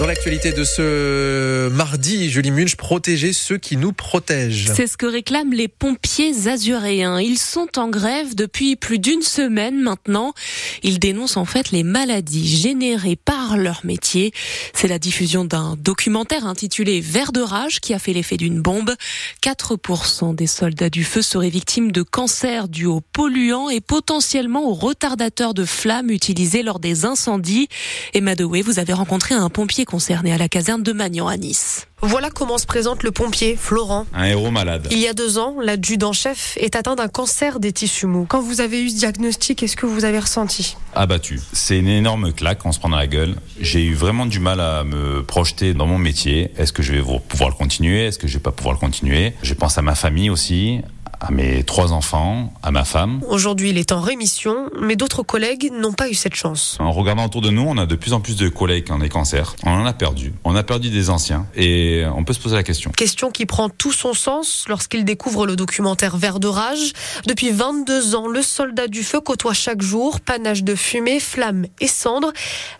Dans l'actualité de ce mardi, Julie Munch, protéger ceux qui nous protègent. C'est ce que réclament les pompiers azuréens. Ils sont en grève depuis plus d'une semaine maintenant. Ils dénoncent en fait les maladies générées par leur métier. C'est la diffusion d'un documentaire intitulé Vert de rage qui a fait l'effet d'une bombe. 4% des soldats du feu seraient victimes de cancer dû aux polluants et potentiellement aux retardateurs de flammes utilisés lors des incendies. Emma Dewey, vous avez rencontré un pompier concerné à la caserne de Magnan à Nice. Voilà comment se présente le pompier, Florent. Un héros malade. Il y a deux ans, l'adjudant-chef est atteint d'un cancer des tissus mous. Quand vous avez eu ce diagnostic, qu'est-ce que vous avez ressenti? Abattu. C'est une énorme claque, on se prend dans la gueule. J'ai eu vraiment du mal à me projeter dans mon métier. Est-ce que je vais pouvoir le continuer? Est-ce que je vais pas pouvoir le continuer? Je pense à ma famille aussi, à mes trois enfants, à ma femme. Aujourd'hui, il est en rémission, mais d'autres collègues n'ont pas eu cette chance. En regardant autour de nous, on a de plus en plus de collègues qui ont des cancers. On en a perdu. On a perdu des anciens. Et on peut se poser la question. Question qui prend tout son sens lorsqu'il découvre le documentaire Vert de rage. Depuis 22 ans, le soldat du feu côtoie chaque jour panache de fumée, flammes et cendres,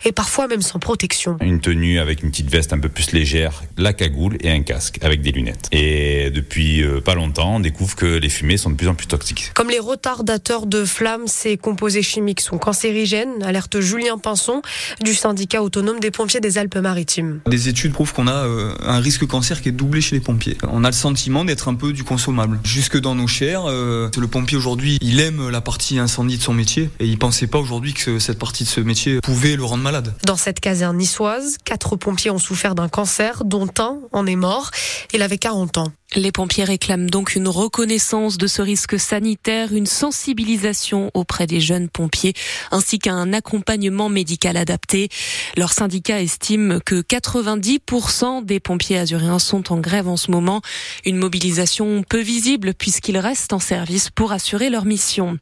et parfois même sans protection. Une tenue avec une petite veste un peu plus légère, la cagoule et un casque avec des lunettes. Et depuis euh, pas longtemps, on découvre que les fumées sont de plus en plus toxiques. Comme les retardateurs de flammes, ces composés chimiques sont cancérigènes, alerte Julien Pinson du syndicat autonome des pompiers des Alpes-Maritimes. Des études prouvent qu'on a euh, un risque cancer qui est doublé chez les pompiers. On a le sentiment d'être un peu du consommable. Jusque dans nos chairs, euh, le pompier aujourd'hui, il aime la partie incendie de son métier et il pensait pas aujourd'hui que cette partie de ce métier pouvait le rendre malade. Dans cette caserne niçoise, quatre pompiers ont souffert d'un cancer, dont un en est mort. Il avait 40 ans. Les pompiers réclament donc une reconnaissance de ce risque sanitaire, une sensibilisation auprès des jeunes pompiers, ainsi qu'un accompagnement médical adapté. Leur syndicat estime que 90% des pompiers azuréens sont en grève en ce moment. Une mobilisation peu visible puisqu'ils restent en service pour assurer leur mission.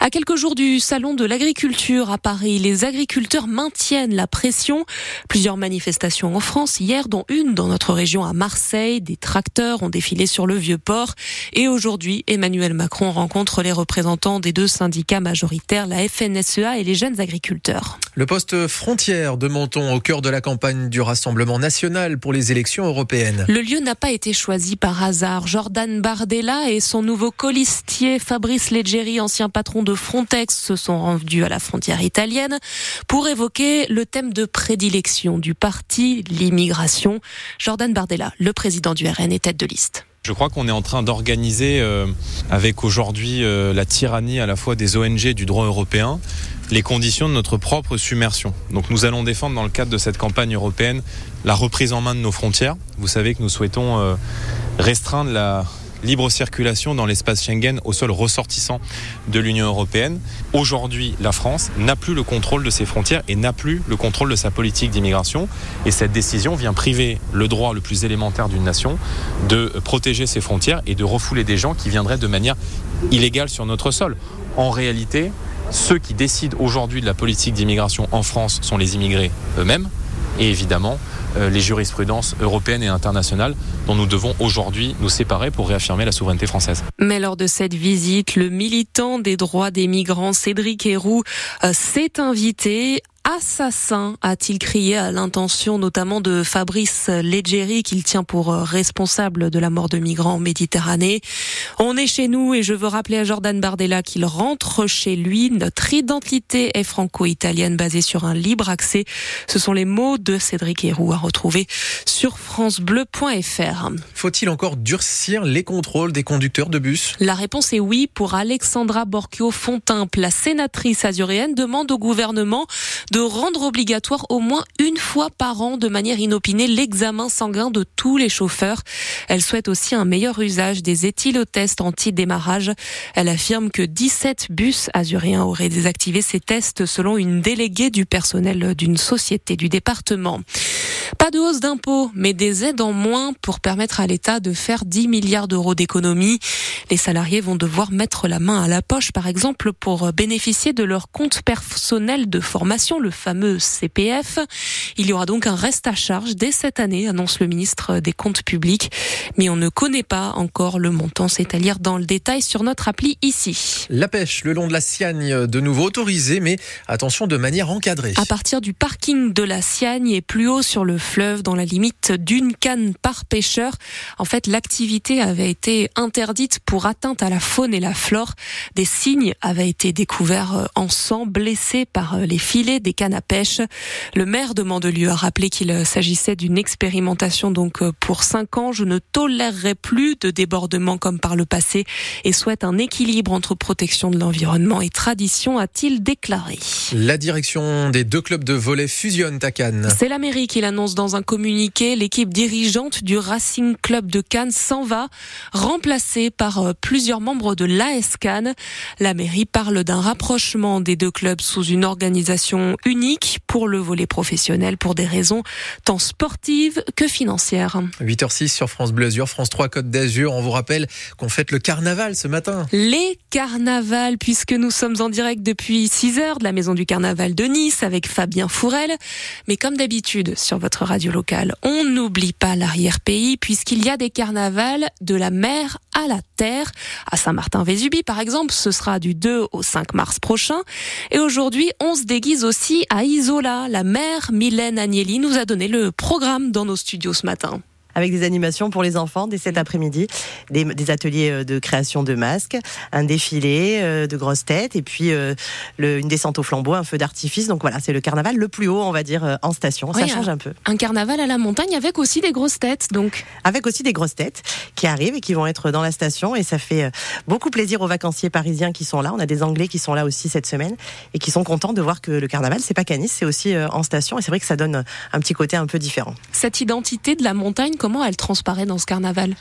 À quelques jours du salon de l'agriculture à Paris, les agriculteurs maintiennent la pression. Plusieurs manifestations en France hier, dont une dans notre région à Marseille. Des tracteurs ont défilé est sur le vieux port. Et aujourd'hui, Emmanuel Macron rencontre les représentants des deux syndicats majoritaires, la FNSEA et les jeunes agriculteurs. Le poste frontière de Menton au cœur de la campagne du Rassemblement national pour les élections européennes. Le lieu n'a pas été choisi par hasard. Jordan Bardella et son nouveau colistier Fabrice Leggeri, ancien patron de Frontex, se sont rendus à la frontière italienne pour évoquer le thème de prédilection du parti, l'immigration. Jordan Bardella, le président du RN, est tête de liste. Je crois qu'on est en train d'organiser, euh, avec aujourd'hui euh, la tyrannie à la fois des ONG et du droit européen, les conditions de notre propre submersion. Donc nous allons défendre dans le cadre de cette campagne européenne la reprise en main de nos frontières. Vous savez que nous souhaitons euh, restreindre la, libre circulation dans l'espace Schengen au sol ressortissant de l'Union européenne. Aujourd'hui, la France n'a plus le contrôle de ses frontières et n'a plus le contrôle de sa politique d'immigration. Et cette décision vient priver le droit le plus élémentaire d'une nation de protéger ses frontières et de refouler des gens qui viendraient de manière illégale sur notre sol. En réalité, ceux qui décident aujourd'hui de la politique d'immigration en France sont les immigrés eux-mêmes et évidemment les jurisprudences européennes et internationales dont nous devons aujourd'hui nous séparer pour réaffirmer la souveraineté française. Mais lors de cette visite, le militant des droits des migrants Cédric Héroux euh, s'est invité assassin, a-t-il crié à l'intention notamment de Fabrice Leggeri qu'il tient pour euh, responsable de la mort de migrants en Méditerranée. On est chez nous et je veux rappeler à Jordan Bardella qu'il rentre chez lui. Notre identité est franco-italienne basée sur un libre accès. Ce sont les mots de Cédric Héroux à retrouver sur francebleu.fr. Faut-il encore durcir les contrôles des conducteurs de bus? La réponse est oui pour Alexandra Borchio-Fontimp. La sénatrice azuréenne demande au gouvernement de rendre obligatoire au moins une fois par an de manière inopinée l'examen sanguin de tous les chauffeurs. Elle souhaite aussi un meilleur usage des anti-démarrage. Elle affirme que 17 bus azuréens auraient désactivé ces tests selon une déléguée du personnel d'une société du département. Pas de hausse d'impôts, mais des aides en moins pour permettre à l'État de faire 10 milliards d'euros d'économies. Les salariés vont devoir mettre la main à la poche, par exemple, pour bénéficier de leur compte personnel de formation, le fameux CPF. Il y aura donc un reste à charge dès cette année, annonce le ministre des Comptes publics. Mais on ne connaît pas encore le montant. C'est à lire dans le détail sur notre appli ici. La pêche le long de la Siagne, de nouveau autorisée, mais attention de manière encadrée. À partir du parking de la Siagne et plus haut sur le fleuve dans la limite d'une canne par pêcheur. En fait, l'activité avait été interdite pour atteinte à la faune et la flore. Des signes avaient été découverts en sang, blessés par les filets des cannes à pêche. Le maire de Mandelieu a rappelé qu'il s'agissait d'une expérimentation donc pour cinq ans. Je ne tolérerai plus de débordements comme par le passé et souhaite un équilibre entre protection de l'environnement et tradition, a-t-il déclaré. La direction des deux clubs de volet fusionne à Cannes. C'est la mairie qui l'annonce dans un communiqué. L'équipe dirigeante du Racing Club de Cannes s'en va, remplacée par euh, plusieurs membres de l'AS Cannes. La mairie parle d'un rapprochement des deux clubs sous une organisation unique pour le volet professionnel pour des raisons tant sportives que financières. 8h06 sur France Bleu Azur, France 3 Côte d'Azur. On vous rappelle qu'on fête le carnaval ce matin. Les carnavals, puisque nous sommes en direct depuis 6 heures de la maison du carnaval de Nice avec Fabien Fourel. Mais comme d'habitude sur votre radio locale, on n'oublie pas l'arrière-pays puisqu'il y a des carnavals de la mer à la terre. À Saint-Martin-Vésubie, par exemple, ce sera du 2 au 5 mars prochain. Et aujourd'hui, on se déguise aussi à Isola. La mère Mylène Agnelli nous a donné le programme dans nos studios ce matin avec des animations pour les enfants dès cet après-midi, des, des, ateliers euh, de création de masques, un défilé euh, de grosses têtes et puis euh, le, une descente au flambeau, un feu d'artifice. Donc voilà, c'est le carnaval le plus haut, on va dire, en station. Ça change un peu. Un carnaval à la montagne avec aussi des grosses têtes, donc. Avec aussi des grosses têtes qui arrivent et qui vont être dans la station et ça fait beaucoup plaisir aux vacanciers parisiens qui sont là. On a des Anglais qui sont là aussi cette semaine et qui sont contents de voir que le carnaval, c'est pas qu'à Nice, c'est aussi en station et c'est vrai que ça donne un petit côté un peu différent. Cette identité de la montagne comment elle transparaît dans ce carnaval?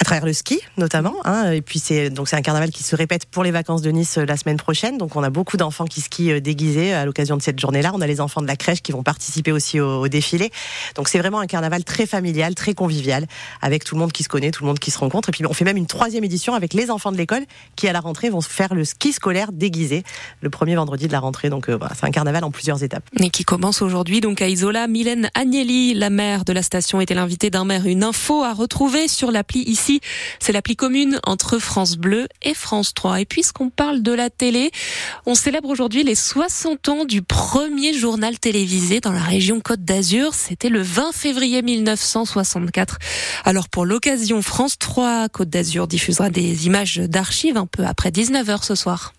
À travers le ski notamment. Hein, et puis c'est donc c'est un carnaval qui se répète pour les vacances de Nice euh, la semaine prochaine. Donc on a beaucoup d'enfants qui skient euh, déguisés à l'occasion de cette journée-là. On a les enfants de la crèche qui vont participer aussi au, défilé. Donc c'est vraiment un carnaval très familial, très convivial, avec tout le monde qui se connaît, tout le monde qui se rencontre. Et puis on fait même une troisième édition avec les enfants de l'école qui à la rentrée vont faire le ski scolaire déguisé le premier vendredi de la rentrée. Donc euh, c'est un carnaval en plusieurs étapes. Et qui commence aujourd'hui donc à Isola. Mylène Agnelli, la maire de la station, était l'invitée d'un maire. Une info à retrouver sur l'appli ici. C'est la l'appli commune entre France Bleu et France 3. Et puisqu'on parle de la télé, on célèbre aujourd'hui les 60 ans du premier journal télévisé dans la région Côte d'Azur. C'était le 20 février 1964. Alors pour l'occasion, France 3 Côte d'Azur diffusera des images d'archives un peu après 19h ce soir.